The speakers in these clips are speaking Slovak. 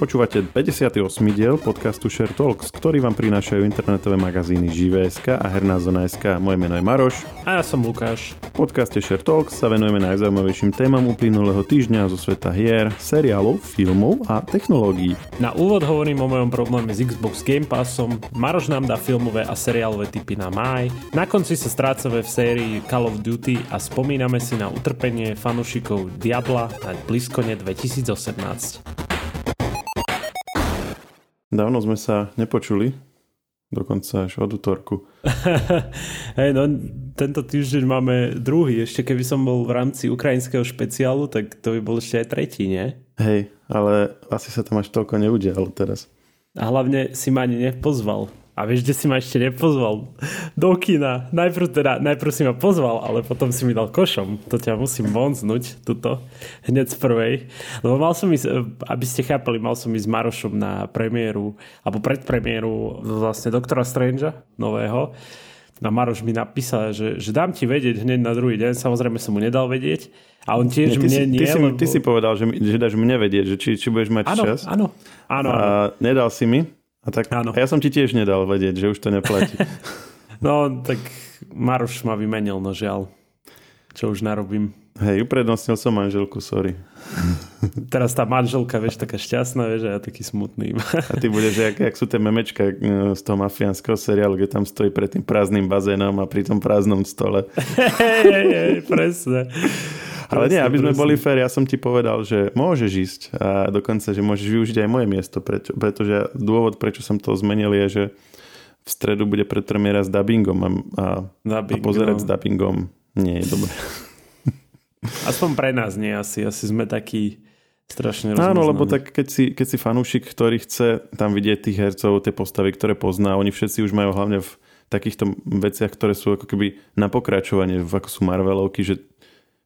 Počúvate 58. diel podcastu Share Talks, ktorý vám prinášajú internetové magazíny Živé.sk a Herná zona.sk. Moje meno je Maroš. A ja som Lukáš. V podcaste Share Talks sa venujeme najzaujímavejším témam uplynulého týždňa zo sveta hier, seriálov, filmov a technológií. Na úvod hovorím o mojom probléme s Xbox Game Passom, Maroš nám dá filmové a seriálové typy na máj, na konci sa strácame v sérii Call of Duty a spomíname si na utrpenie fanúšikov Diabla na Bliskone 2018. Dávno sme sa nepočuli, dokonca až od útorku. Hej, no tento týždeň máme druhý. Ešte keby som bol v rámci ukrajinského špeciálu, tak to by bol ešte aj tretí, nie? Hej, ale asi sa tam až toľko neudialo teraz. A hlavne si ma ani nepozval. A vieš, kde si ma ešte nepozval? Do kina. Najprv, teda, najprv si ma pozval, ale potom si mi dal košom. To ťa musím vonznúť, tuto, hneď z prvej. Lebo mal som ísť, aby ste chápali, mal som ísť s Marošom na premiéru, alebo predpremiéru vlastne Doktora Strangea, nového. A Maroš mi napísal, že, že dám ti vedieť hneď na druhý deň. Samozrejme som mu nedal vedieť. A on tiež nie, ty mne si, nie, ty, si, lebo... ty si povedal, že, že dáš mne vedieť, že či, či budeš mať áno, čas. Áno, áno. A nedal si mi. A, tak, Áno. a ja som ti tiež nedal vedieť, že už to neplatí. no, tak Maroš ma vymenil, no žiaľ. Čo už narobím. Hej, uprednostnil som manželku, sorry. Teraz tá manželka, vieš, taká šťastná, vieš, a ja taký smutný. a ty budeš, jak, jak sú tie memečka e, z toho mafiánskeho seriálu, kde tam stojí pred tým prázdnym bazénom a pri tom prázdnom stole. hej, hej, hej, presne. Ale nie, aby sme boli fér, ja som ti povedal, že môžeš ísť a dokonca, že môžeš využiť aj moje miesto, prečo, pretože dôvod, prečo som to zmenil je, že v stredu bude predpremiera s dubbingom a, a, Dubbing, a pozerať no. s dubbingom nie je dobré. Aspoň pre nás nie asi. Asi sme takí strašne rozmaznaní. Áno, lebo tak keď si, keď si fanúšik, ktorý chce tam vidieť tých hercov, tie postavy, ktoré pozná, oni všetci už majú hlavne v takýchto veciach, ktoré sú ako keby na pokračovanie, ako sú Marvelovky, že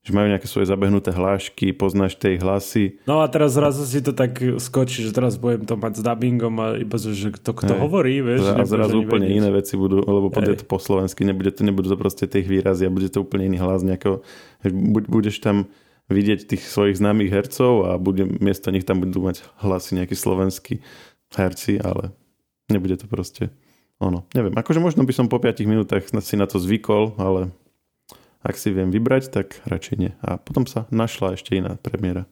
že majú nejaké svoje zabehnuté hlášky, poznáš tie hlasy. No a teraz zrazu si to tak skočí, že teraz budem to mať s dubbingom a iba, že kto, kto hovorí, vieš. A zrazu úplne vedieť. iné veci budú, lebo bude to po slovensky, nebude to, nebudú to proste tých výrazy a bude to úplne iný hlas nejakého, budeš tam vidieť tých svojich známych hercov a bude, miesto nich tam budú mať hlasy nejakí slovenskí herci, ale nebude to proste ono. Neviem, akože možno by som po 5 minútach si na to zvykol, ale ak si viem vybrať, tak radšej nie. A potom sa našla ešte iná premiéra.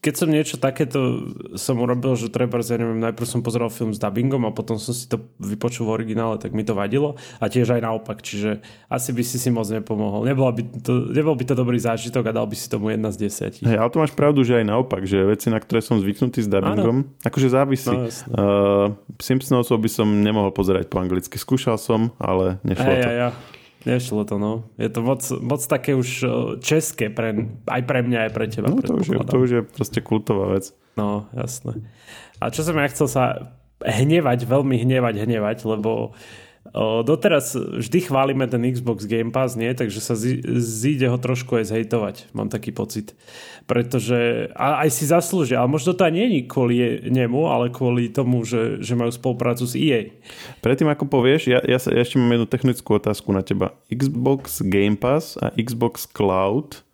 Keď som niečo takéto som urobil, že treba, ja neviem, najprv som pozeral film s dubbingom a potom som si to vypočul v originále, tak mi to vadilo. A tiež aj naopak, čiže asi by si si moc nepomohol. Nebol by to, nebol by to dobrý zážitok a dal by si tomu jedna z desiatí. Hej, ale to máš pravdu, že aj naopak, že veci, na ktoré som zvyknutý s dubbingom, ano. akože závisí. No, uh, Simpsonovcov by som nemohol pozerať po anglicky. Skúšal som, ale nešlo aj, to. Aj, aj. Nešlo to, no. Je to moc, moc také už české, pre, aj pre mňa, aj pre teba. No to už, je, to už je proste kultová vec. No, jasné. A čo som ja chcel sa hnevať, veľmi hnevať, hnevať, lebo uh, Doteraz vždy chválime ten Xbox Game Pass, nie? Takže sa zíde ho trošku aj zhejtovať, mám taký pocit. Pretože a aj si zaslúžia, ale možno to nie je kvôli nemu, ale kvôli tomu, že, že majú spoluprácu s EA. Predtým ako povieš, ja, ja, sa, ja ešte mám jednu technickú otázku na teba. Xbox Game Pass a Xbox Cloud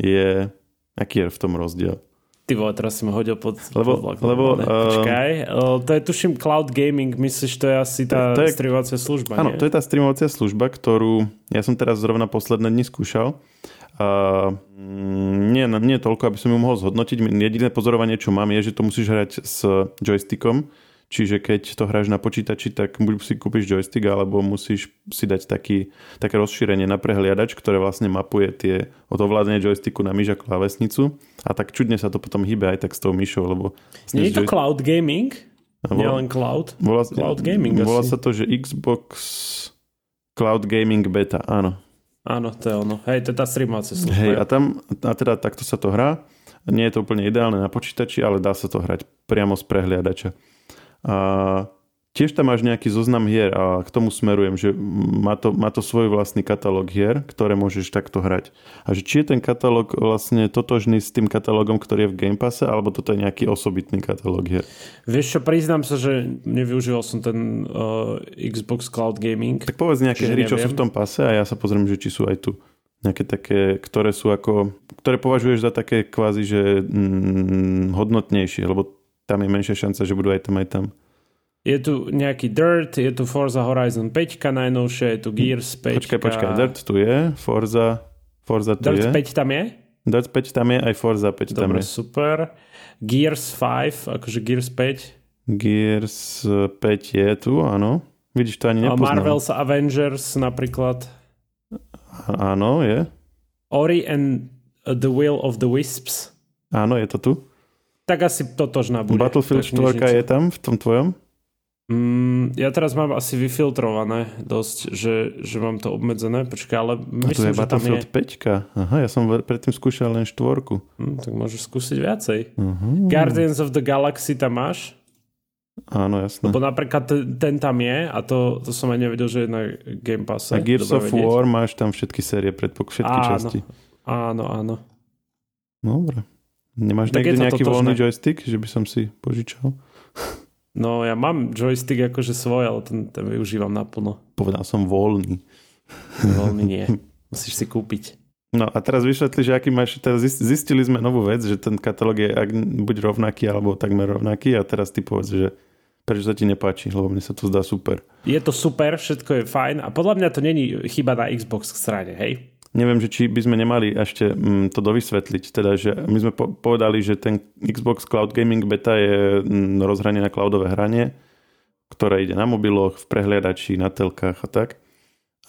je... Aký je v tom rozdiel? Ty vole, teraz si ma hodil pod, lebo, pod lebo, uh, Počkaj, uh, to je tuším cloud gaming, myslíš, to je asi tá to je, streamovacia služba, Áno, to je tá streamovacia služba, ktorú ja som teraz zrovna posledné dni skúšal. Uh, nie, nie toľko, aby som ju mohol zhodnotiť. Jediné pozorovanie, čo mám, je, že to musíš hrať s joystickom, Čiže keď to hráš na počítači, tak buď si kúpiš joystick, alebo musíš si dať taký, také rozšírenie na prehliadač, ktoré vlastne mapuje tie odovládanie joysticku na myš a klávesnicu. A tak čudne sa to potom hýbe aj tak s tou myšou, lebo... Nie je to joystick... cloud gaming? Nie len cloud? Volá, cloud gaming Volá asi. sa to, že Xbox Cloud Gaming Beta, áno. Áno, to je ono. Hej, to je tá streamovacia služba. Hej, a tam, a teda takto sa to hrá. Nie je to úplne ideálne na počítači, ale dá sa to hrať priamo z prehliadača. A tiež tam máš nejaký zoznam hier a k tomu smerujem, že má to, má to svoj vlastný katalóg hier, ktoré môžeš takto hrať. A že či je ten katalóg vlastne totožný s tým katalógom, ktorý je v Game Passe, alebo toto je nejaký osobitný katalóg hier? Vieš čo, priznám sa, že nevyužíval som ten uh, Xbox Cloud Gaming. Tak povedz nejaké hry, neviem. čo sú v tom pase a ja sa pozriem, že či sú aj tu nejaké také, ktoré sú ako, ktoré považuješ za také kvázi, že mm, hodnotnejšie, lebo tam je menšia šanca, že budú aj tam, aj tam. Je tu nejaký Dirt, je tu Forza Horizon 5 najnovšie, je tu Gears 5. Počkaj, počkaj, Dirt tu je, Forza, Forza tu Dirt je. 5 tam je? Dirt 5 tam je, aj Forza 5 tam Dobre, je. super. Gears 5, akože Gears 5. Gears 5 je tu, áno. Vidíš, to ani nepoznám. Marvel's Avengers napríklad. Áno, je. Ori and the Will of the Wisps. Áno, je to tu. Tak asi totožná bude. Battlefield tá knižnica. 4 je tam v tom tvojom? Mm, ja teraz mám asi vyfiltrované dosť, že, že mám to obmedzené. Počkaj, ale A myslím, je že tam je... Battlefield 5. Aha, ja som predtým skúšal len štvorku. Hm, tak môžeš skúsiť viacej. Uh-huh. Guardians of the Galaxy tam máš? Áno, jasné. Lebo napríklad ten, ten tam je a to, to som aj nevedel, že je na Game Passe. A Gears Dobre of vedieť. War máš tam všetky série, predpok, všetky Áno. časti. Áno, áno. Dobre. Nemáš Tak niekde nejaký voľný joystick, že by som si požičal? No ja mám joystick akože svoj, ale ten, ten využívam naplno. Povedal som voľný. Voľný nie. Musíš si kúpiť. No a teraz vyšetli, že aký máš, teraz zist- zistili sme novú vec, že ten katalóg je ak, buď rovnaký, alebo takmer rovnaký a teraz ty povedz, že prečo sa ti nepáči, lebo mne sa to zdá super. Je to super, všetko je fajn a podľa mňa to není chyba na Xbox strane, hej? Neviem, že či by sme nemali ešte mm, to dovysvetliť, teda, že my sme po- povedali, že ten Xbox Cloud Gaming Beta je mm, rozhranie na cloudové hranie, ktoré ide na mobiloch, v prehliadači, na telkách a tak.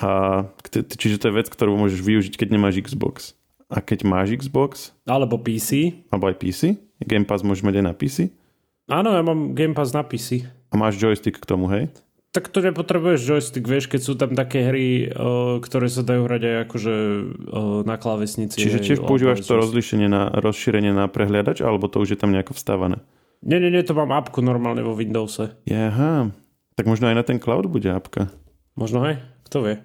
A čiže to je vec, ktorú môžeš využiť, keď nemáš Xbox. A keď máš Xbox, Alebo PC. alebo aj PC, Game Pass môžeš mať aj na PC, Áno, ja mám Game Pass na PC. a máš joystick k tomu, hej? Tak to nepotrebuješ joystick, vieš, keď sú tam také hry, uh, ktoré sa dajú hrať aj akože uh, na klávesnici. Čiže tiež používaš to rozlíšenie na rozšírenie na prehliadač, alebo to už je tam nejako vstávané? Nie, nie, nie, to mám apku normálne vo Windowse. Jaha, tak možno aj na ten cloud bude apka. Možno hej, kto vie.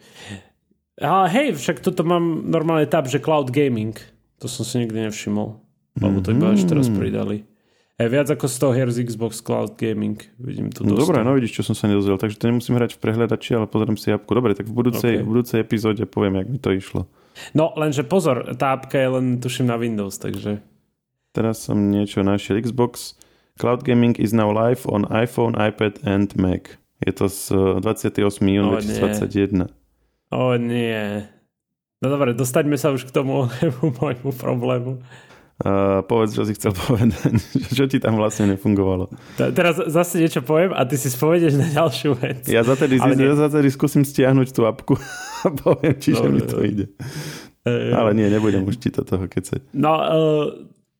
Ale hej, však toto mám normálne tab, že Cloud Gaming. To som si nikdy nevšimol. Lebo to iba až teraz Mhm. pridali. Hej, viac ako 100 hier z Xbox Cloud Gaming. Vidím tu No dobré, no vidíš, čo som sa nedozvedel, takže to nemusím hrať v prehľadači, ale pozriem si apku. Dobre, tak v budúcej, Ok. v budúcej epizóde poviem, jak mi to išlo. No, lenže pozor, tá apka je len, tuším, na Windows, takže... Teraz som niečo našiel. Xbox Cloud Gaming is now live on iPhone, iPad and Mac. Je to z eh, 28. júna O, nie. 2021. O nie. No dobre, dostaňme sa už k tomu môjmu problému. Uh, povedz, čo si chcel povedať. čo ti tam vlastne nefungovalo. Te- Teraz zase niečo poviem a ty si spovedeš na ďalšiu vec. Ja zatedy, Ale nie. ja zatedy skúsim stiahnuť tú apku a poviem ti, že mi to ide. E, Ale nie, nebudem už to toho kecať. No, uh,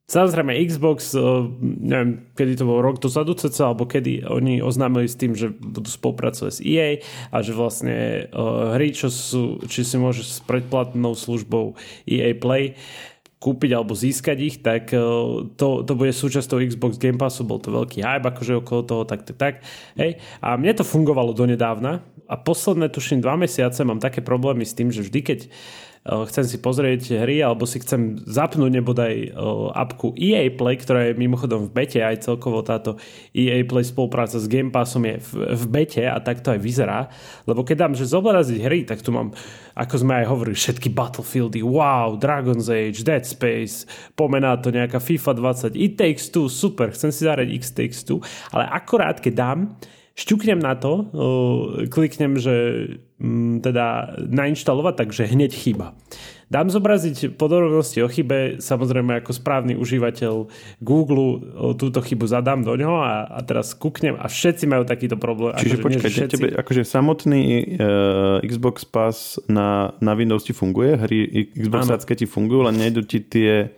samozrejme Xbox, uh, neviem, kedy to bol rok dozadu ceca, alebo kedy oni oznámili s tým, že budú spolupracovať s EA a že vlastne uh, hry, čo sú, či si môžeš s predplatnou službou EA Play kúpiť alebo získať ich, tak uh, to, to bude súčasťou Xbox Game Passu, bol to veľký hype akože okolo toho, tak, tak, tak. Hej. A mne to fungovalo donedávna a posledné, tuším, dva mesiace mám také problémy s tým, že vždy, keď uh, chcem si pozrieť hry alebo si chcem zapnúť nebodaj uh, apku EA Play, ktorá je mimochodom v bete, aj celkovo táto EA Play spolupráca s Game Passom je v, v bete a tak to aj vyzerá, lebo keď dám, že zobraziť hry, tak tu mám, ako sme aj hovorili, všetky Battlefieldy, wow, Dragon's Age, Dead Space, pomená to nejaká FIFA 20, It Takes Two, super, chcem si zahrať X Takes Two, ale akorát keď dám, šťuknem na to, kliknem, že mm, teda nainštalovať, takže hneď chyba. Dám zobraziť podrobnosti o chybe, samozrejme ako správny užívateľ Google túto chybu zadám do ňoho a, a teraz kúknem a všetci majú takýto problém. Čiže Akože nie, počkaj, že všetci... tebe, akože samotný uh, Xbox Pass na, na Windows ti funguje, hry Xbox Áno. Pass ti fungujú, len nejdu ti tie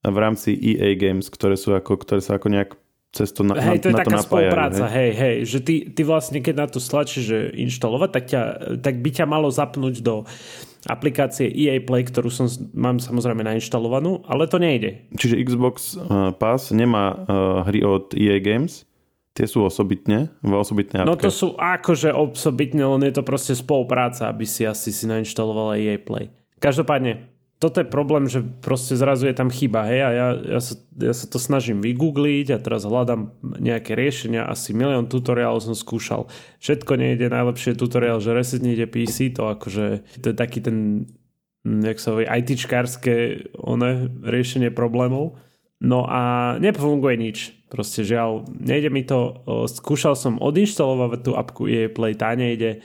v rámci EA Games, ktoré, sú ako, ktoré sa ako nejak cez to na, Hej, to je na, na to taká napájajú. spolupráca, Hej? hej, hej, že ty, ty vlastne, keď na to stlačíš, že inštalovať, tak, ťa, tak by ťa malo zapnúť do aplikácie EA Play, ktorú som, mám samozrejme nainštalovanú, ale to nejde. Čiže Xbox uh, Pass nemá uh, hry od EA Games, tie sú osobitne, v osobitnej No to sú akože osobitne, len je to proste spolupráca, aby si asi si nainštalovala EA Play. Každopádne, toto je problém, že proste zrazu je tam chyba, hej, a ja, ja, sa, ja sa to snažím vygoogliť a teraz hľadám nejaké riešenia, asi milión tutoriálov som skúšal. Všetko nejde, najlepšie tutoriál, že resetnite PC, to akože, to je taký ten, hm, jak sa hovorí, ITčkárske one, riešenie problémov. No a nepofunguje nič. Proste žiaľ, nejde mi to. Skúšal som odinštalovať tú apku EA Play, tá nejde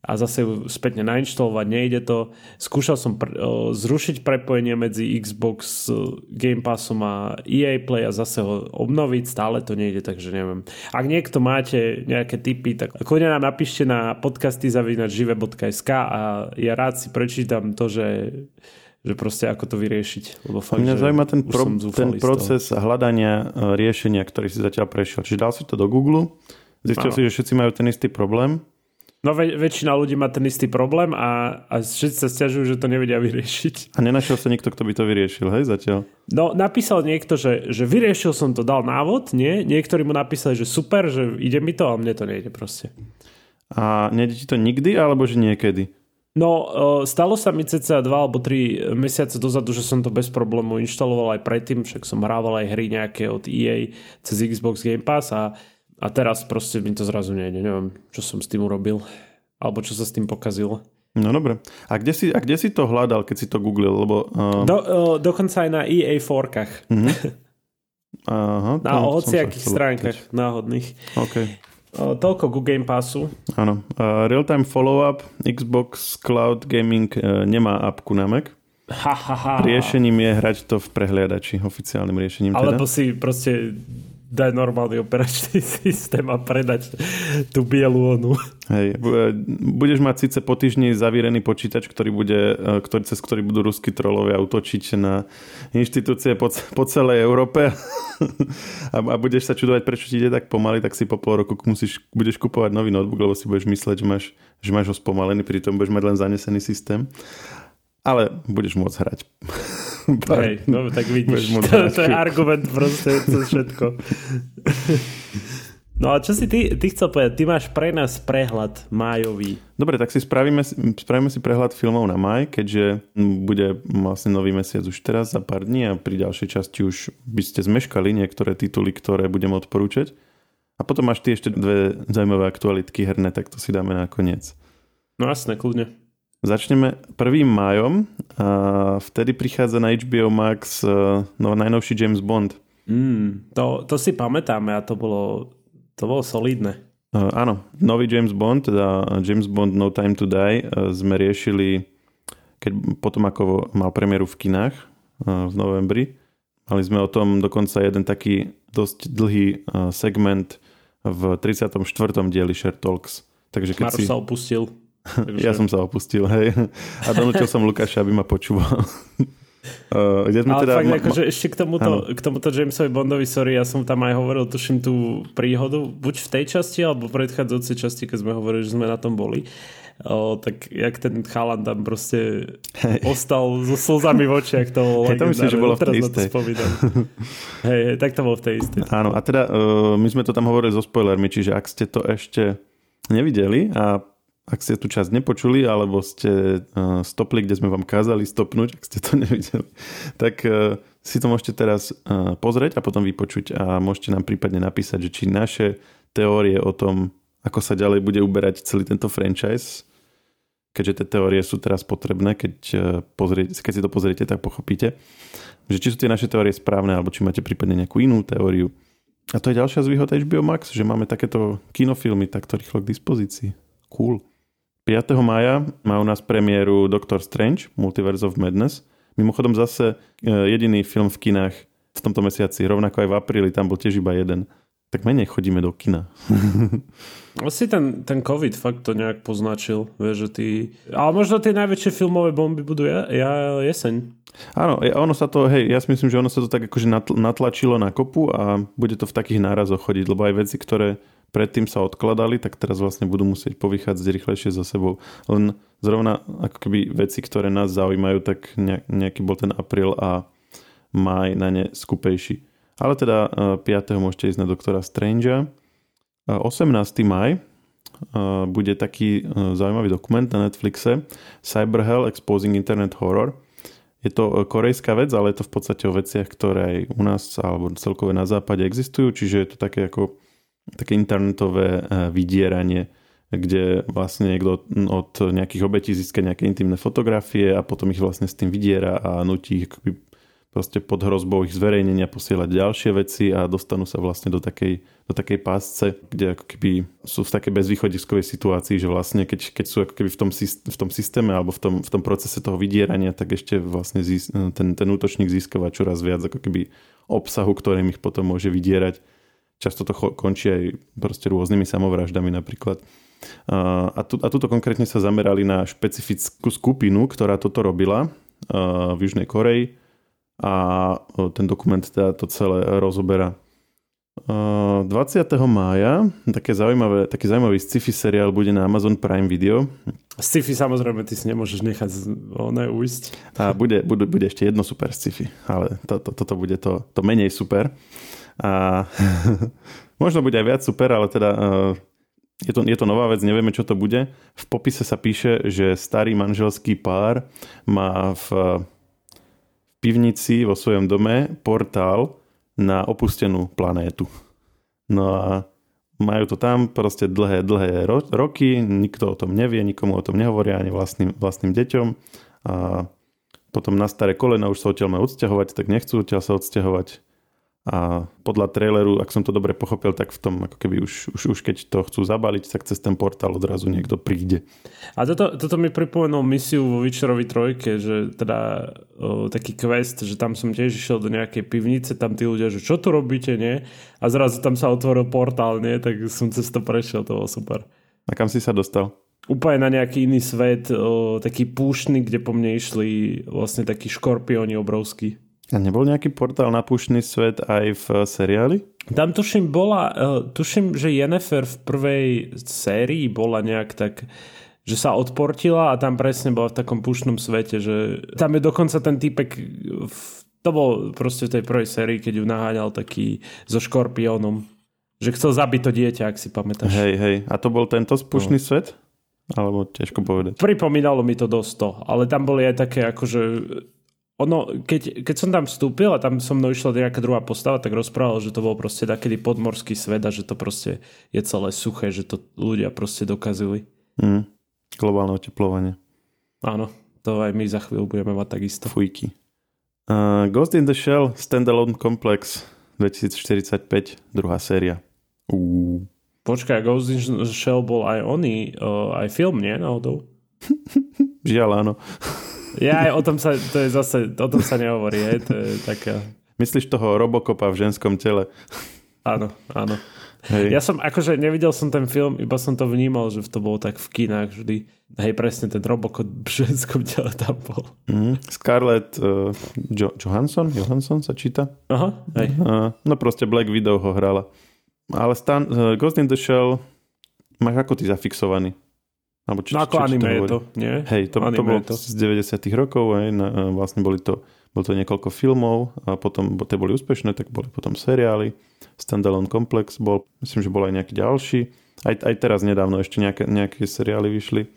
a zase ju spätne nainštalovať, nejde to. Skúšal som pr- zrušiť prepojenie medzi Xbox Game Passom a EA Play a zase ho obnoviť, stále to nejde, takže neviem. Ak niekto máte nejaké tipy, tak kľudne nám napíšte na podcasty zavinačive.sk a ja rád si prečítam to, že že proste ako to vyriešiť. Lebo fakt, Mňa zaujíma ten, pro, ten proces hľadania e, riešenia, ktorý si zatiaľ prešiel. Čiže dal si to do Google, zistil ano. si, že všetci majú ten istý problém No väč- väčšina ľudí má ten istý problém a, a všetci sa stiažujú, že to nevedia vyriešiť. A nenašiel sa nikto, kto by to vyriešil, hej, zatiaľ? No, napísal niekto, že, že vyriešil som to, dal návod, nie? Niektorí mu napísali, že super, že ide mi to, ale mne to nejde proste. A nejde ti to nikdy, alebo že niekedy? No, stalo sa mi cca 2 alebo 3 mesiace dozadu, že som to bez problému inštaloval aj predtým, však som hrával aj hry nejaké od EA cez Xbox Game Pass a a teraz proste mi to zrazu nejde. Neviem, čo som s tým urobil. Alebo čo sa s tým pokazilo. No dobre. A kde si, a kde si to hľadal, keď si to googlil? Lebo, uh... Do, uh, dokonca aj na EA forkách. Mm-hmm. Aha, na hociakých stránkach pýtať. náhodných. Okay. Uh, toľko ku Game Passu. Áno. Uh, real-time follow-up Xbox Cloud Gaming uh, nemá apku na Mac. Ha, ha, ha. Riešením je hrať to v prehliadači, oficiálnym riešením. Alebo teda. si proste dať normálny operačný systém a predať tú bielu onu. Hej, e, budeš mať síce po týždni zavírený počítač, ktorý bude, e, ktorý, cez ktorý budú ruskí trolovia utočiť na inštitúcie po, po celej Európe a, a budeš sa čudovať, prečo ti ide tak pomaly, tak si po pol roku musíš, budeš kupovať nový notebook, lebo si budeš mysleť, že máš, že máš ho spomalený, pritom budeš mať len zanesený systém. Ale budeš môcť hrať. Hej, no tak vidíš, to, to je argument proste, to všetko. No a čo si ty, ty chcel povedať? Ty máš pre nás prehľad májový. Dobre, tak si spravíme, spravíme si prehľad filmov na maj, keďže bude vlastne nový mesiac už teraz za pár dní a pri ďalšej časti už by ste zmeškali niektoré tituly, ktoré budem odporúčať. A potom máš ty ešte dve zaujímavé aktualitky herné, tak to si dáme nakoniec. No jasne, kľudne. Začneme 1. májom. A vtedy prichádza na HBO Max e, no, najnovší James Bond. Mm, to, to si pamätáme a to bolo, to bolo solidné. Uh, áno, nový James Bond, teda James Bond No Time to Die, uh, sme riešili keď potom ako mal premiéru v kinách uh, v novembri. Mali sme o tom dokonca jeden taký dosť dlhý uh, segment v 34. dieli Share Talks. Takže keď Maru si... sa opustil. Takže... Ja som sa opustil, hej. A donútil som Lukáša, aby ma počúval. Uh, kde sme Ale teda... fakt, ma... akože ešte k tomuto, k tomuto Jamesovi Bondovi, sorry, ja som tam aj hovoril, tuším tú príhodu, buď v tej časti, alebo v predchádzajúcej časti, keď sme hovorili, že sme na tom boli. O, tak jak ten chalan tam proste hey. ostal so slzami v očiach, to bolo hey, to myslím, že bolo v tej istej. hej, hej, tak to bolo v tej istej. Áno, a teda uh, my sme to tam hovorili so spoilermi, čiže ak ste to ešte nevideli a ak ste tu čas nepočuli, alebo ste uh, stopli, kde sme vám kázali stopnúť, ak ste to nevideli, tak uh, si to môžete teraz uh, pozrieť a potom vypočuť a môžete nám prípadne napísať, že či naše teórie o tom, ako sa ďalej bude uberať celý tento franchise, keďže tie teórie sú teraz potrebné, keď, pozrie, keď si to pozriete, tak pochopíte, že či sú tie naše teórie správne, alebo či máte prípadne nejakú inú teóriu. A to je ďalšia z výhod HBO Max, že máme takéto kinofilmy takto rýchlo k dispozícii. Cool. 5. maja má u nás premiéru Doctor Strange, Multiverse of Madness. Mimochodom zase e, jediný film v kinách v tomto mesiaci, rovnako aj v apríli, tam bol tiež iba jeden. Tak menej chodíme do kina. Asi ten, ten COVID fakt to nejak poznačil, vieš, že ty... Ale možno tie najväčšie filmové bomby budú ja, ja jeseň. Áno, ono sa to, hej, ja si myslím, že ono sa to tak akože natlačilo na kopu a bude to v takých nárazoch chodiť, lebo aj veci, ktoré predtým sa odkladali, tak teraz vlastne budú musieť povychádzať rýchlejšie za sebou. Len zrovna ako keby veci, ktoré nás zaujímajú, tak nejaký bol ten apríl a maj na ne skupejší. Ale teda 5. E, môžete ísť na doktora Strange. 18. maj e, bude taký e, zaujímavý dokument na Netflixe Cyber Hell Exposing Internet Horror. Je to korejská vec, ale je to v podstate o veciach, ktoré aj u nás alebo celkové na západe existujú, čiže je to také ako také internetové eh, vydieranie, kde vlastne niekto od nejakých obetí získa nejaké intimné fotografie a potom ich vlastne s tým vydiera a nutí ich proste pod hrozbou ich zverejnenia posielať ďalšie veci a dostanú sa vlastne do takej, do takej pásce, kde ako keby sú v takej bezvýchodiskovej situácii, že vlastne keď, keď sú ako keby v tom, v tom systéme alebo v tom, v tom procese toho vydierania, tak ešte vlastne zís, ten, ten útočník získava čoraz viac ako keby obsahu, ktorým ich potom môže vydierať. Často to končí aj proste rôznymi samovraždami napríklad. A, tu, a tuto konkrétne sa zamerali na špecifickú skupinu, ktorá toto robila v Južnej Koreji a ten dokument teda to celé rozoberá. 20. mája také zaujímavé, taký zaujímavý sci-fi seriál bude na Amazon Prime Video. Sci-fi samozrejme ty si nemôžeš nechať oné ujsť. A bude, bude, bude ešte jedno super sci-fi, ale to, to, toto bude to, to menej super. A možno bude aj viac super, ale teda je to, je to nová vec, nevieme, čo to bude. V popise sa píše, že starý manželský pár má v pivnici vo svojom dome portál na opustenú planétu. No a majú to tam proste dlhé, dlhé ro- roky, nikto o tom nevie, nikomu o tom nehovoria, ani vlastným, vlastným deťom. A potom na staré kolena už sa odtiaľ majú odsťahovať, tak nechcú odtiaľ sa odsťahovať a podľa traileru, ak som to dobre pochopil, tak v tom, ako keby už, už, už keď to chcú zabaliť, tak cez ten portál odrazu niekto príde. A toto, toto mi pripomenul misiu vo Witcherovi trojke, že teda o, taký quest, že tam som tiež išiel do nejakej pivnice, tam tí ľudia, že čo tu robíte, nie? A zrazu tam sa otvoril portál, nie? Tak som cez to prešiel, to bolo super. A kam si sa dostal? Úplne na nejaký iný svet, o, taký púštny, kde po mne išli vlastne takí škorpióni obrovskí. A nebol nejaký portál na púšny svet aj v seriáli? Tam tuším bola, uh, tuším, že Jennifer v prvej sérii bola nejak tak že sa odportila a tam presne bola v takom púšnom svete, že tam je dokonca ten typek v, to bol proste v tej prvej sérii, keď ju naháňal taký so škorpiónom. Že chcel zabiť to dieťa, ak si pamätáš. Hej, hej. A to bol tento spúšný no. svet? Alebo ťažko povedať. Pripomínalo mi to dosť to, ale tam boli aj také akože ono, keď, keď som tam vstúpil a tam so mnou išla nejaká druhá postava, tak rozprával, že to bol proste takedy podmorský svet a že to proste je celé suché, že to ľudia proste dokazili. Mm, globálne oteplovanie. Áno, to aj my za chvíľu budeme mať takisto. Fujky. Uh, Ghost in the Shell Standalone Complex 2045, druhá séria. Uh. Počkaj, Ghost in the Shell bol aj oný, uh, aj film, nie? Náhodou? Žiaľ, áno. Ja o tom sa, to je zase, o tom sa nehovorí, hej, to je taká... Myslíš toho Robocopa v ženskom tele? Áno, áno. Hej. Ja som, akože nevidel som ten film, iba som to vnímal, že to bolo tak v kinách vždy. Hej, presne ten Robocop v ženskom tele tam bol. Mm, Scarlett uh, jo- Johansson? Johansson sa číta? Aha, hej. Uh, no proste Black Widow ho hrala. Ale Stan, uh, Ghost in the Shell máš ako ty zafixovaný? Alebo či, no ako či, anime či to je to, nie? Hej, to, to bolo to. z 90 rokov, aj, na, e, vlastne boli to, bolo to niekoľko filmov a potom tie boli úspešné, tak boli potom seriály. Standalone Complex bol, myslím, že bol aj nejaký ďalší. Aj, aj teraz nedávno ešte nejaké, nejaké seriály vyšli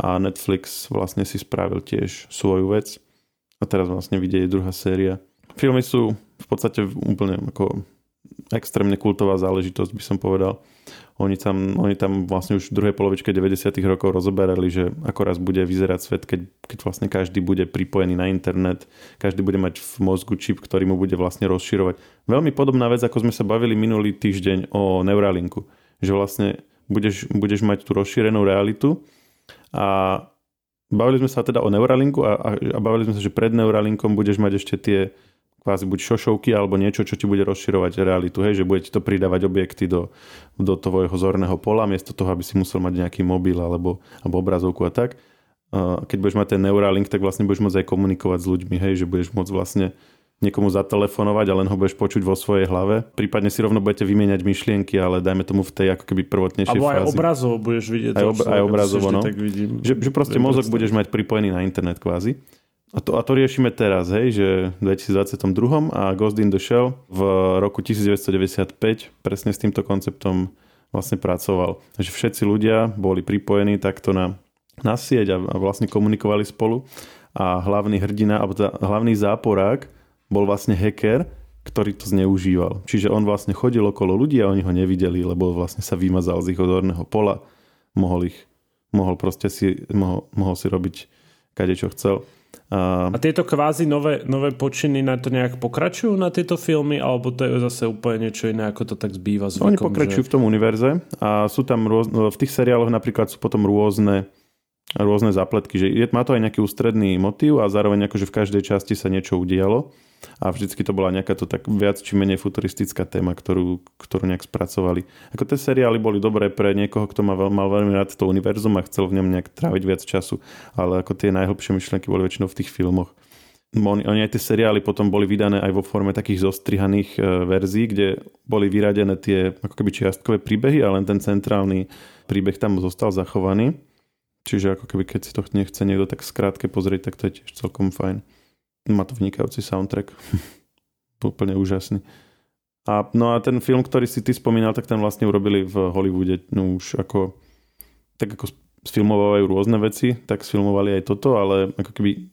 a Netflix vlastne si spravil tiež svoju vec a teraz vlastne vidie druhá séria. Filmy sú v podstate úplne ako extrémne kultová záležitosť, by som povedal. Oni tam, oni tam vlastne už v druhej polovičke 90. rokov rozoberali, že ako raz bude vyzerať svet, keď, keď vlastne každý bude pripojený na internet, každý bude mať v mozgu čip, ktorý mu bude vlastne rozširovať. Veľmi podobná vec, ako sme sa bavili minulý týždeň o Neuralinku. Že vlastne budeš, budeš mať tú rozšírenú realitu a bavili sme sa teda o Neuralinku a, a, a bavili sme sa, že pred Neuralinkom budeš mať ešte tie kvázi buď šošovky alebo niečo, čo ti bude rozširovať realitu, hej, že bude ti to pridávať objekty do, do tvojho zorného pola, miesto toho, aby si musel mať nejaký mobil alebo, alebo obrazovku a tak. Keď budeš mať ten Neuralink, tak vlastne budeš môcť aj komunikovať s ľuďmi, hej, že budeš môcť vlastne niekomu zatelefonovať a len ho budeš počuť vo svojej hlave. Prípadne si rovno budete vymieňať myšlienky, ale dajme tomu v tej ako keby prvotnejšej Alebo fázi. aj obrazovo budeš vidieť. Aj, ob, aj obrazovo, no. Tak vidím, že, že proste mozog budeš mať pripojený na internet kvázi. A to, a to riešime teraz, hej, že v 2022 a Ghost in the Shell v roku 1995 presne s týmto konceptom vlastne pracoval. Takže všetci ľudia boli pripojení takto na, na sieť a, a vlastne komunikovali spolu a hlavný hrdina, alebo teda hlavný záporák bol vlastne hacker, ktorý to zneužíval. Čiže on vlastne chodil okolo ľudí a oni ho nevideli, lebo vlastne sa vymazal z ich odorného pola, mohol ich, mohol proste si, mohol, mohol si robiť kade čo chcel. A, tieto kvázi nové, nové počiny na to nejak pokračujú na tieto filmy, alebo to je zase úplne niečo iné, ako to tak zbýva zvykom? Oni pokračujú že... v tom univerze a sú tam rôz... v tých seriáloch napríklad sú potom rôzne rôzne zapletky, že má to aj nejaký ústredný motív a zároveň akože v každej časti sa niečo udialo a vždycky to bola nejaká to tak viac či menej futuristická téma, ktorú, ktorú nejak spracovali. Ako tie seriály boli dobré pre niekoho, kto mal, mal veľmi rád to univerzum a chcel v ňom nejak tráviť viac času, ale ako tie najhlbšie myšlienky boli väčšinou v tých filmoch. Oni, oni aj tie seriály potom boli vydané aj vo forme takých zostrihaných e, verzií, kde boli vyradené tie ako keby čiastkové príbehy, ale len ten centrálny príbeh tam zostal zachovaný. Čiže ako keby keď si to nechce niekto tak skrátke pozrieť, tak to je tiež celkom fajn. Má to vynikajúci soundtrack. Úplne úžasný. A, no a ten film, ktorý si ty spomínal, tak ten vlastne urobili v Hollywoode. No už ako, tak ako sfilmovajú rôzne veci, tak sfilmovali aj toto, ale ako keby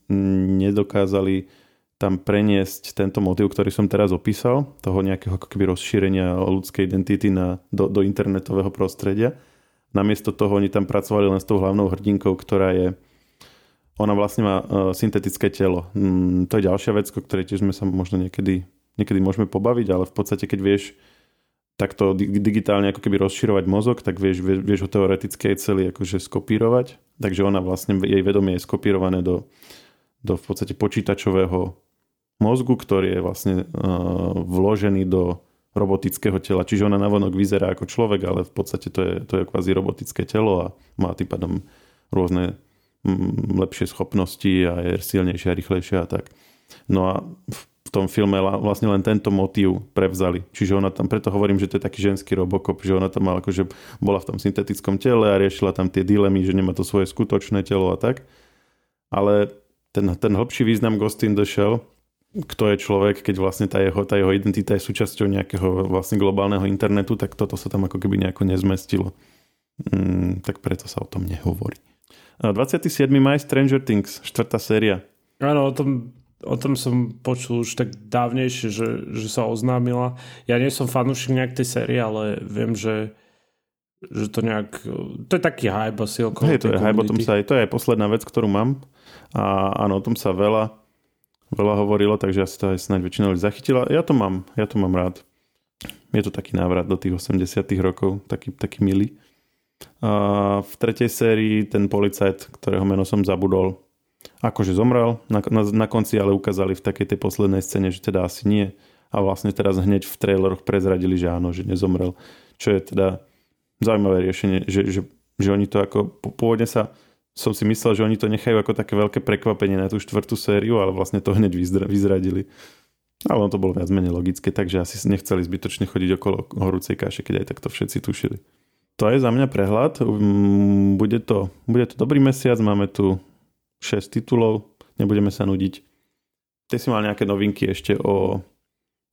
nedokázali tam preniesť tento motiv, ktorý som teraz opísal, toho nejakého ako keby rozšírenia ľudskej identity na, do, do internetového prostredia Namiesto toho oni tam pracovali len s tou hlavnou hrdinkou, ktorá je ona vlastne má uh, syntetické telo. Mm, to je ďalšia vec, o ktorej tiež sme sa možno niekedy, niekedy môžeme pobaviť, ale v podstate keď vieš takto digitálne ako keby rozširovať mozog, tak vieš, vieš, vieš ho teoreticky aj celý akože skopírovať. Takže ona vlastne, jej vedomie je skopírované do, do v podstate počítačového mozgu, ktorý je vlastne uh, vložený do robotického tela. Čiže ona navonok vyzerá ako človek, ale v podstate to je, to je kvázi robotické telo a má tým pádom rôzne lepšie schopnosti a je silnejšia rýchlejšia a tak. No a v tom filme vlastne len tento motív prevzali. Čiže ona tam, preto hovorím, že to je taký ženský robokop, že ona tam mala akože bola v tom syntetickom tele a riešila tam tie dilemy, že nemá to svoje skutočné telo a tak. Ale ten, ten hĺbší význam Ghost in the Shell kto je človek, keď vlastne tá jeho, tá jeho identita je súčasťou nejakého vlastne globálneho internetu, tak toto sa tam ako keby nejako nezmestilo. Mm, tak preto sa o tom nehovorí. 27. maj Stranger Things, štvrtá séria. Áno, o tom, o tom som počul už tak dávnejšie, že, že sa oznámila. Ja nie som fanúšik nejak tej série, ale viem, že že to nejak, to je taký hype asi okolo Hej, to je hype, o tom sa aj, to je aj posledná vec, ktorú mám a áno, o tom sa veľa veľa hovorilo, takže asi to aj snáď väčšina ľudí zachytila. Ja to mám, ja to mám rád. Je to taký návrat do tých 80 rokov, taký, taký milý. A v tretej sérii ten policajt, ktorého meno som zabudol, akože zomrel, na, na, na konci ale ukázali v takej tej poslednej scéne, že teda asi nie. A vlastne teraz hneď v traileroch prezradili, že áno, že nezomrel. Čo je teda zaujímavé riešenie, že, že, že oni to ako pôvodne sa som si myslel, že oni to nechajú ako také veľké prekvapenie na tú štvrtú sériu, ale vlastne to hneď vyzradili. Ale on to bolo viac menej logické, takže asi nechceli zbytočne chodiť okolo horúcej kaše, keď aj takto všetci tušili. To je za mňa prehľad. Um, bude to, bude to dobrý mesiac, máme tu 6 titulov, nebudeme sa nudiť. Ty si mal nejaké novinky ešte o,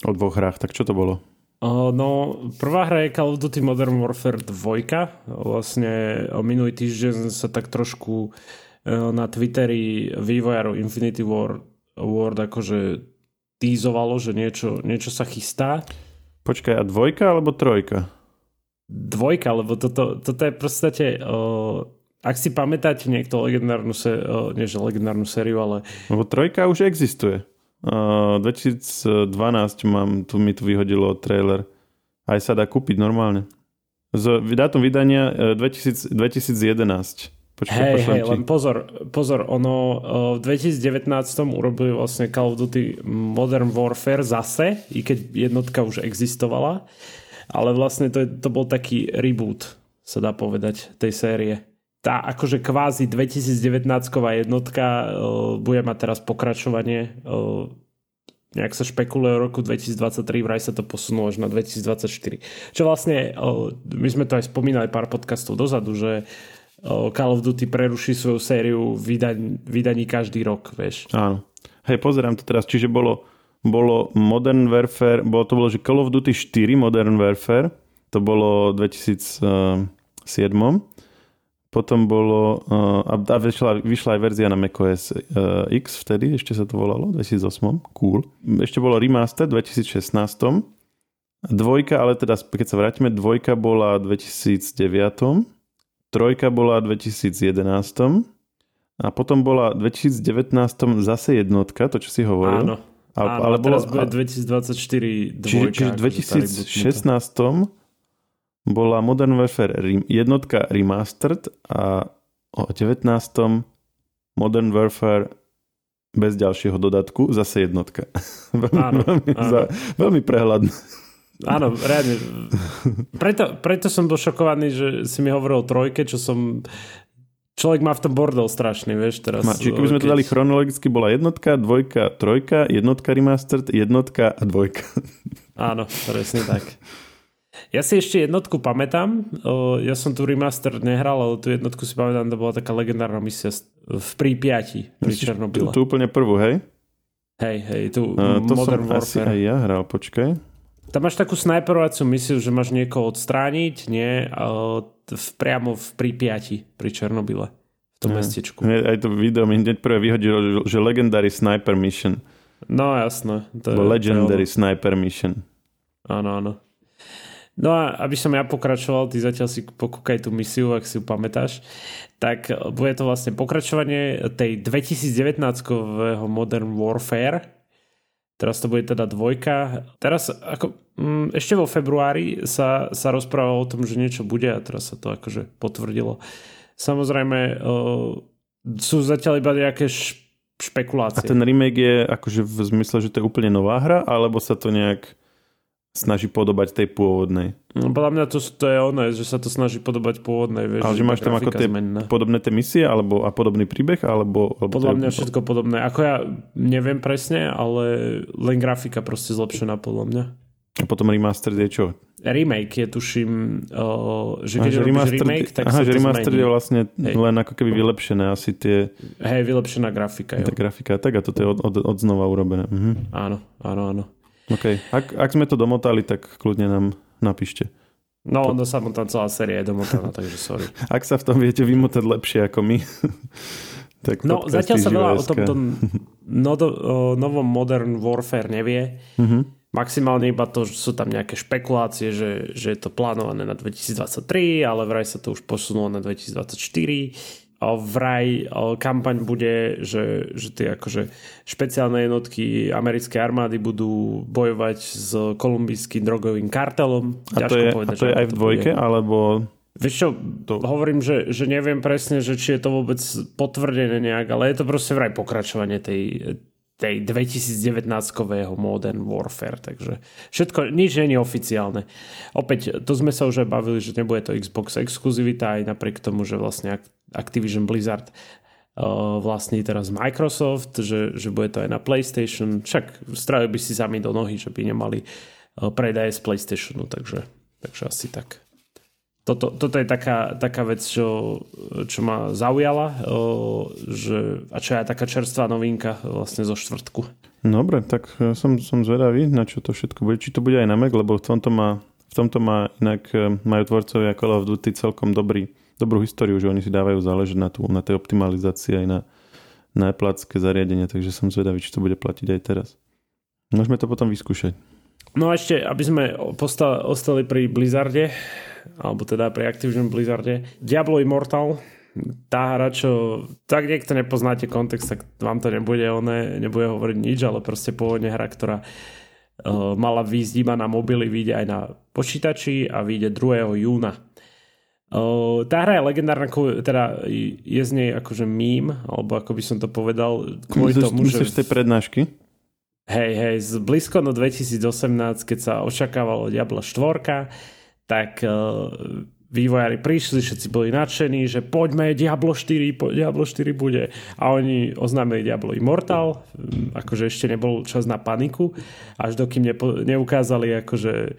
o dvoch hrách, tak čo to bolo? No, prvá hra je Call of Duty Modern Warfare 2. Vlastne minulý týždeň sa tak trošku e, na Twitteri vývojárov Infinity War, World akože týzovalo, že niečo, niečo sa chystá. Počkaj, a dvojka alebo trojka? Dvojka, lebo toto, toto je v podstate... Uh, ak si pamätáte niekto legendárnu, se, uh, nie že legendárnu sériu, ale... Lebo trojka už existuje. 2012 mám, tu mi tu vyhodilo trailer. Aj sa dá kúpiť normálne. Z dátum vydania 2000, 2011. Počkej, hej, hej, len pozor, pozor, ono v 2019 urobili vlastne Call of Duty Modern Warfare zase, i keď jednotka už existovala, ale vlastne to, to bol taký reboot, sa dá povedať, tej série tá akože kvázi 2019 jednotka uh, bude mať teraz pokračovanie. Uh, nejak sa špekuluje o roku 2023, vraj sa to posunulo až na 2024. Čo vlastne, uh, my sme to aj spomínali pár podcastov dozadu, že uh, Call of Duty preruší svoju sériu vydaní, vydaní každý rok, vieš. Áno. Hej, pozerám to teraz, čiže bolo, bolo Modern Warfare, bolo to bolo, že Call of Duty 4 Modern Warfare, to bolo 2007 potom bolo, uh, a vyšla, vyšla aj verzia na macOS uh, X vtedy, ešte sa to volalo, 2008, cool. Ešte bolo remaster v 2016. Dvojka, ale teda keď sa vrátime, dvojka bola v 2009. Trojka bola v 2011. A potom bola v 2019 zase jednotka, to čo si hovoril. Áno. A, Áno, ale teraz bolo, bude 2024 dvojka. Čiže, čiže v 2016 bola Modern Warfare jednotka remastered a o 19. Modern Warfare bez ďalšieho dodatku zase jednotka. veľmi, áno, veľmi, áno. Za, veľmi prehľadné. Áno, reálne. Preto, preto som bol šokovaný, že si mi hovoril o trojke, čo som Človek má v tom bordel strašný, vieš, teraz. Ma, čiže keby sme keď... to dali chronologicky, bola jednotka, dvojka, trojka, jednotka remastered, jednotka a dvojka. Áno, presne tak. Ja si ešte jednotku pamätám, ja som tu remaster nehral, ale tú jednotku si pamätám, to bola taká legendárna misia v Prípiati, pri Černobyle. Tu, tu úplne prvú, hej? Hej, hej, tu uh, to Modern som Warfare. asi aj ja hral, počkaj. Tam máš takú snajperovaciu misiu, že máš niekoho odstrániť, nie? V, priamo v Prípiati, pri Černobyle. V tom ja. mestečku. Aj to video mi hneď prvé vyhodilo, že Legendary Sniper Mission. No jasné. To je, Legendary to... Sniper Mission. Áno, áno. No a aby som ja pokračoval, ty zatiaľ si pokúkaj tú misiu, ak si ju pamätáš, tak bude to vlastne pokračovanie tej 2019 Modern Warfare, Teraz to bude teda dvojka. Teraz ako, mm, ešte vo februári sa, sa rozprávalo o tom, že niečo bude a teraz sa to akože potvrdilo. Samozrejme uh, sú zatiaľ iba nejaké špekulácie. A ten remake je akože v zmysle, že to je úplne nová hra, alebo sa to nejak snaží podobať tej pôvodnej. No, podľa mňa to, to je ono, že sa to snaží podobať pôvodnej. Vieš, Ale že máš tam ako tie zmenná. podobné tie misie alebo, a podobný príbeh? Alebo, alebo podľa mňa všetko podobné. Ako ja neviem presne, ale len grafika proste zlepšená podľa mňa. A potom remaster je čo? Remake je tuším, uh, že keď aha, remaster, remake, tak aha, sa že remaster zmení. je vlastne Hej. len ako keby vylepšené asi tie... Hej, vylepšená grafika. Jo. Tá grafika, tak a toto je od, od, od znova urobené. Mhm. Áno, áno, áno. OK. Ak, ak sme to domotali, tak kľudne nám napíšte. No, no sa tam celá séria je domotaná, takže sorry. Ak sa v tom viete vymotať lepšie ako my, tak No, zatiaľ sa veľa o tomto no, novom Modern Warfare nevie. Uh-huh. Maximálne iba to, že sú tam nejaké špekulácie, že, že je to plánované na 2023, ale vraj sa to už posunulo na 2024 vraj kampaň bude, že, že tie akože špeciálne jednotky americkej armády budú bojovať s kolumbijským drogovým kartelom. A to je, povedať, a to je aj v dvojke, bude. alebo... Vieš čo, to... hovorím, že, že neviem presne, že či je to vôbec potvrdené nejak, ale je to proste vraj pokračovanie tej, tej 2019-kového Modern Warfare, takže všetko, nič není oficiálne. Opäť, to sme sa už aj bavili, že nebude to Xbox exkluzivita, aj napriek tomu, že vlastne Activision Blizzard uh, vlastní teraz Microsoft, že, že bude to aj na PlayStation, však strávil by si sami do nohy, že by nemali uh, predaje z PlayStationu, takže, takže asi tak toto, toto je taká, taká vec, čo, čo ma zaujala o, že, a čo je taká čerstvá novinka vlastne zo štvrtku. Dobre, tak e, som, som zvedavý, na čo to všetko bude. Či to bude aj na Mac, lebo v tomto má, v tomto má inak e, majú tvorcovia Call of Duty celkom dobrý, dobrú históriu, že oni si dávajú záležať na, tú, na tej optimalizácii aj na, na Appleské zariadenie, takže som zvedavý, či to bude platiť aj teraz. Môžeme to potom vyskúšať. No a ešte, aby sme ostali pri Blizzarde, alebo teda pri Activision Blizzarde. Diablo Immortal, tá hra, čo tak niekto nepoznáte kontext, tak vám to nebude, one, nebude hovoriť nič, ale proste pôvodne hra, ktorá uh, mala výjsť iba na mobily, vyjde aj na počítači a vyjde 2. júna. Uh, tá hra je legendárna, teda je z nej akože mím, alebo ako by som to povedal, kvôli myslíš, tomu, že... tej prednášky? Hej, hej, z BlizzConu 2018, keď sa očakávalo Diablo 4, tak uh, vývojári prišli, všetci boli nadšení, že poďme, Diablo 4, po, Diablo 4 bude. A oni oznámili Diablo Immortal, um, akože ešte nebol čas na paniku, až dokým nepo, neukázali akože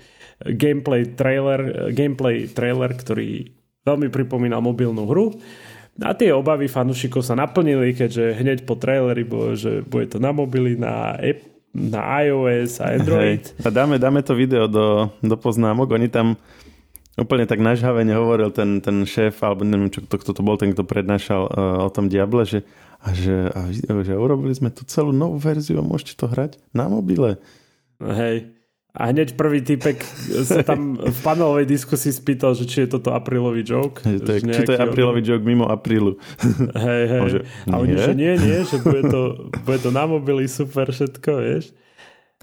gameplay trailer, gameplay trailer, ktorý veľmi pripomínal mobilnú hru. A tie obavy fanúšikov sa naplnili, keďže hneď po traileri bolo, že bude to na mobily, na app, na iOS a Android. Hej. A dáme, dáme to video do, do poznámok. Oni tam úplne tak nažhavene hovoril ten, ten šéf, alebo neviem, čo, kto, kto to bol, ten, kto prednášal uh, o tom Diable, že, a že, a, že urobili sme tu celú novú verziu a môžete to hrať na mobile. Hej. A hneď prvý typek sa tam v panelovej diskusii spýtal, že či je toto aprílový joke. Je to, či to je aprílový joke mimo aprílu. Hej, hej. Môže, a oni, že nie, nie, že bude to, bude to na mobily super všetko, vieš.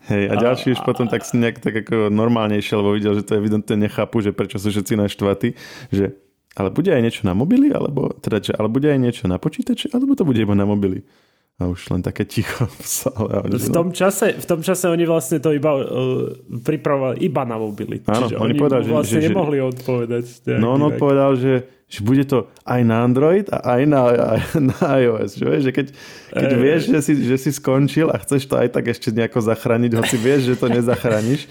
Hej, a, a ďalší už potom tak nejak tak ako normálnejšie, lebo videl, že to evidentne nechápu, že prečo sú všetci naštvatí, že ale bude aj niečo na mobily, alebo teda, že, ale bude aj niečo na počítači, alebo to bude iba na mobily a už len také ticho v sále. V tom, čase, v tom čase oni vlastne to iba uh, pripravovali iba na mobily. Áno, Čiže oni, oni povedali, vlastne že, nemohli odpovedať. No on odpovedal, že že bude to aj na Android a aj na, aj na iOS. Že, že keď, keď e, vieš, že si, že si skončil a chceš to aj tak ešte nejako zachrániť, hoci vieš, že to nezachrániš.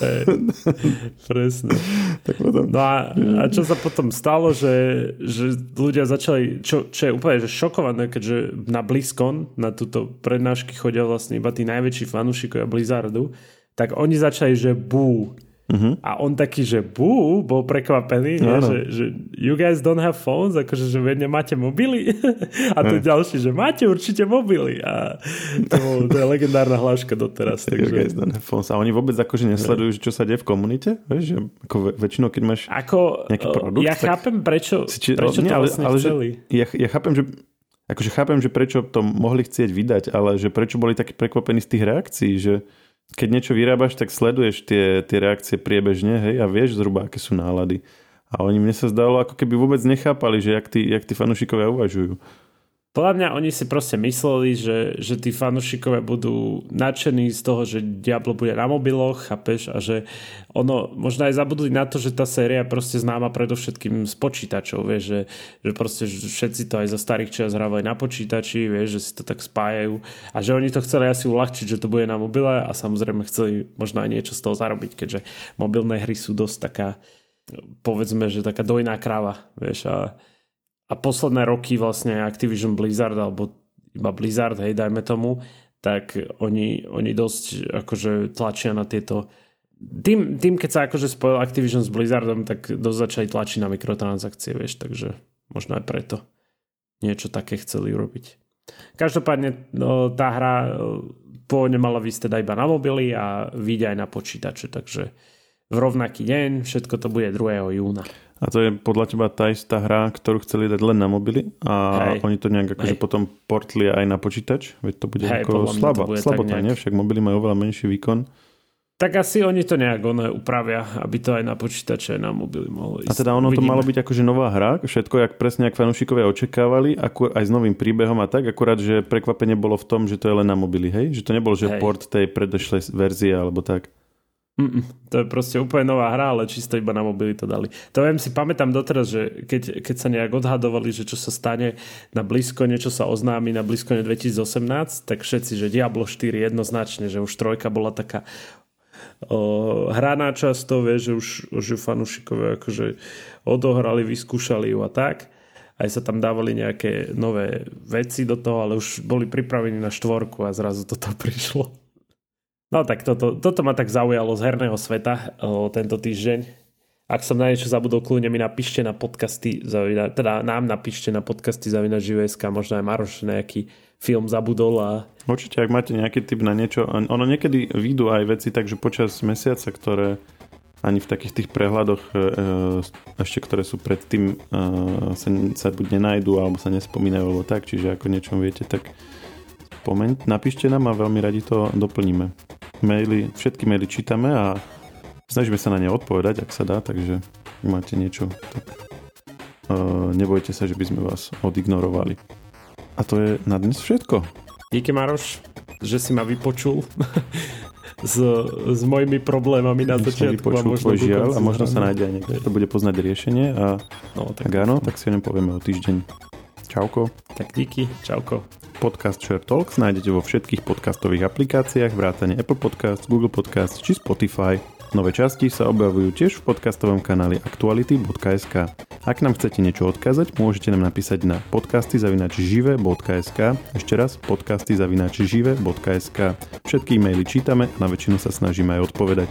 E, presne. Tak potom... No a, a čo sa potom stalo, že, že ľudia začali, čo, čo je úplne že šokované, keďže na BlizzCon, na túto prednášky chodia vlastne iba tí najväčší fanúšikovia Blizzardu, tak oni začali, že bú, Uh-huh. A on taký, že bú, bol prekvapený, nie? Že, že you guys don't have phones, akože že vy nemáte mobily. a to uh. ďalší, že máte určite mobily. A to, bol, to je legendárna hláška doteraz. Takže... You guys don't have phones. A oni vôbec akože nesledujú, čo sa deje v komunite? Vieš, že ako väčšinou, keď máš ako, nejaký produkt. Ja chápem, prečo, či, prečo nie, to ale, vlastne ale, chceli. Že, ja, ja chápem, že akože chápem, že prečo to mohli chcieť vydať, ale že prečo boli takí prekvapení z tých reakcií, že keď niečo vyrábaš, tak sleduješ tie, tie reakcie priebežne hej, a vieš zhruba, aké sú nálady. A oni mne sa zdalo, ako keby vôbec nechápali, že jak tí, jak tí fanúšikovia uvažujú. Podľa mňa oni si proste mysleli, že, že tí fanúšikovia budú nadšení z toho, že Diablo bude na mobiloch, chápeš, a že ono, možno aj zabudli na to, že tá séria proste známa predovšetkým z počítačov, vieš, že, že proste všetci to aj za starých čas hrávajú na počítači, vieš, že si to tak spájajú. A že oni to chceli asi uľahčiť, že to bude na mobile a samozrejme chceli možno aj niečo z toho zarobiť, keďže mobilné hry sú dosť taká, povedzme, že taká dojná kráva, vieš, a a posledné roky vlastne Activision Blizzard alebo iba Blizzard, hej, dajme tomu, tak oni, oni dosť akože tlačia na tieto tým, tým, keď sa akože spojil Activision s Blizzardom, tak dosť začali tlačiť na mikrotransakcie, vieš, takže možno aj preto niečo také chceli urobiť. Každopádne no, tá hra e, pôvodne mala výsť teda iba na mobily a vyjde aj na počítače, takže v rovnaký deň, všetko to bude 2. júna. A to je podľa teba tá istá hra, ktorú chceli dať len na mobily a Hej. oni to nejak akože potom portli aj na počítač? Veď to bude Hej, ako slabá, slabota, nejak... nie? Však mobily majú oveľa menší výkon. Tak asi oni to nejak ono upravia, aby to aj na počítače, aj na mobily mohlo ísť. A teda ono Uvidíme. to malo byť akože nová hra, všetko, jak presne, ak fanúšikovia očakávali, akur, aj s novým príbehom a tak, akurát, že prekvapenie bolo v tom, že to je len na mobily, hej? Že to nebol, že hej. port tej predošlej verzie alebo tak. Mm-mm, to je proste úplne nová hra, ale čisto iba na mobily to dali. To viem si pamätám doteraz, že keď, keď sa nejak odhadovali, že čo sa stane na blízko, niečo sa oznámi na blízko 2018, tak všetci, že Diablo 4 jednoznačne, že už trojka bola taká o, hraná často, vie, že už, ju fanúšikovia akože odohrali, vyskúšali ju a tak. Aj sa tam dávali nejaké nové veci do toho, ale už boli pripravení na štvorku a zrazu toto prišlo. No tak toto, toto ma tak zaujalo z herného sveta o, tento týždeň. Ak som na niečo zabudol, kľudne mi napíšte na podcasty, zavina, teda nám napíšte na podcasty zavina živeská, možno aj Maroš nejaký film zabudol a... Určite, ak máte nejaký typ na niečo, ono niekedy výjdu aj veci, takže počas mesiaca, ktoré ani v takých tých prehľadoch e, e ešte, ktoré sú predtým e, sa, sa buď nenajdu, alebo sa nespomínajú, alebo tak, čiže ako niečom viete, tak spomeň, napíšte nám a veľmi radi to doplníme. Maily, všetky maily čítame a snažíme sa na ne odpovedať, ak sa dá, takže ak máte niečo, tak uh, nebojte sa, že by sme vás odignorovali. A to je na dnes všetko. Díky Maroš, že si ma vypočul s, s mojimi problémami na začiatku. a možno žiaľ a možno sa nájde aj niekto, to bude poznať riešenie a no, tak, ak áno, tak si o ňom povieme o týždeň. Čauko. Tak díky, čauko. Podcast Share Talks nájdete vo všetkých podcastových aplikáciách, vrátane Apple Podcast, Google Podcast či Spotify. Nové časti sa objavujú tiež v podcastovom kanáli aktuality.sk. Ak nám chcete niečo odkázať, môžete nám napísať na podcasty.žive.sk Ešte raz, podcasty.žive.sk Všetky e-maily čítame a na väčšinu sa snažíme aj odpovedať.